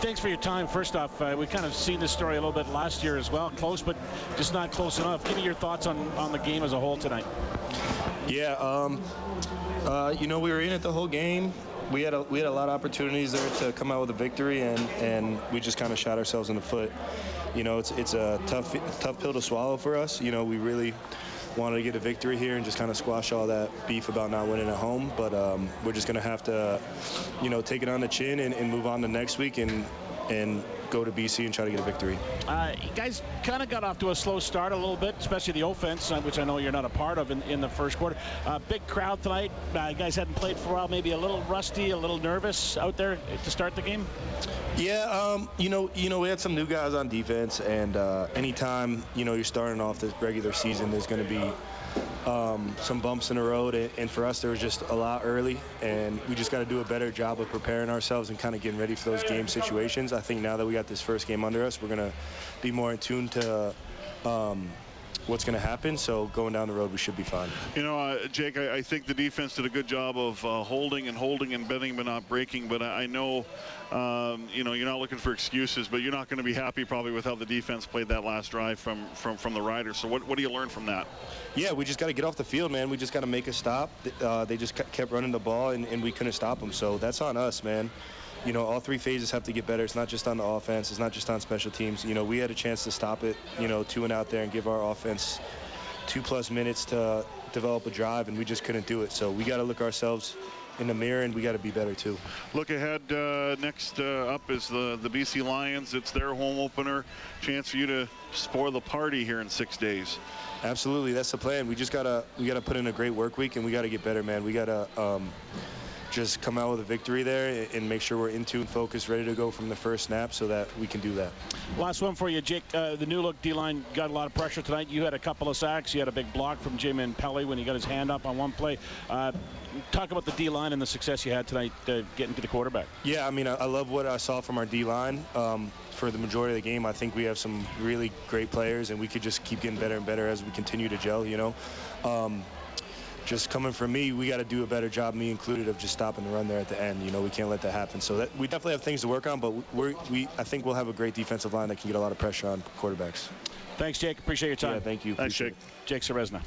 thanks for your time. First off, uh, we kind of seen this story a little bit last year as well, close, but just not close enough. Give me your thoughts on, on the game as a whole tonight. Yeah, um, uh, you know, we were in it the whole game. We had a, we had a lot of opportunities there to come out with a victory, and, and we just kind of shot ourselves in the foot. You know, it's it's a tough tough pill to swallow for us. You know, we really wanted to get a victory here and just kind of squash all that beef about not winning at home. But um, we're just going to have to, you know, take it on the chin and, and move on to next week and and go to BC and try to get a victory. Uh, you guys kind of got off to a slow start a little bit, especially the offense, uh, which I know you're not a part of in, in the first quarter. Uh, big crowd tonight. Uh, guys hadn't played for a while, maybe a little rusty, a little nervous out there to start the game. Yeah, um, you know, you know, we had some new guys on defense, and uh, anytime you know you're starting off the regular season, there's going to be um, some bumps in the road, and for us, there was just a lot early, and we just got to do a better job of preparing ourselves and kind of getting ready for those game situations. I think now that we got this first game under us, we're going to be more in tune to. Um, what's going to happen. So going down the road, we should be fine. You know, uh, Jake, I, I, think the defense did a good job of uh, holding and holding and bending, but not breaking. But I, I know, um, you know, you're not looking for excuses, but you're not going to be happy probably with how the defense played that last drive from from from the Riders. So what what do you learn from that? Yeah, we just got to get off the field, man. We just got to make a stop. Uh, they just kept running the ball, and, and we couldn't stop them. So that's on us, man you know, all three phases have to get better. It's not just on the offense. It's not just on special teams. You know, we had a chance to stop it, you know, two and out there and give our offense two plus minutes to develop a drive, and we just couldn't do it. So we got to look ourselves in the mirror, and we got to be better too. Look ahead. Uh, next uh, up is the the BC Lions. It's their home opener. Chance for you to spoil the party here in six days. Absolutely, that's the plan. We just gotta we gotta put in a great work week, and we gotta get better, man. We gotta. Um, just come out with a victory there and make sure we're in tune, focused, ready to go from the first snap so that we can do that. Last one for you, Jake. Uh, the new look D line got a lot of pressure tonight. You had a couple of sacks. You had a big block from Jim and Pelly when he got his hand up on one play. Uh, talk about the D line and the success you had tonight uh, getting to the quarterback. Yeah, I mean, I, I, love what I saw from our D line. Um, for the majority of the game, I think we have some really great players, and we could just keep getting better and better as we continue to gel. You know. Um, just coming from me, we got to do a better job, me included, of just stopping the run there at the end. You know, we can't let that happen. So that, we definitely have things to work on, but we're, we I think we'll have a great defensive line that can get a lot of pressure on quarterbacks. Thanks, Jake. Appreciate your time. Yeah, thank you. Thanks, Jake. Jake Ceresna.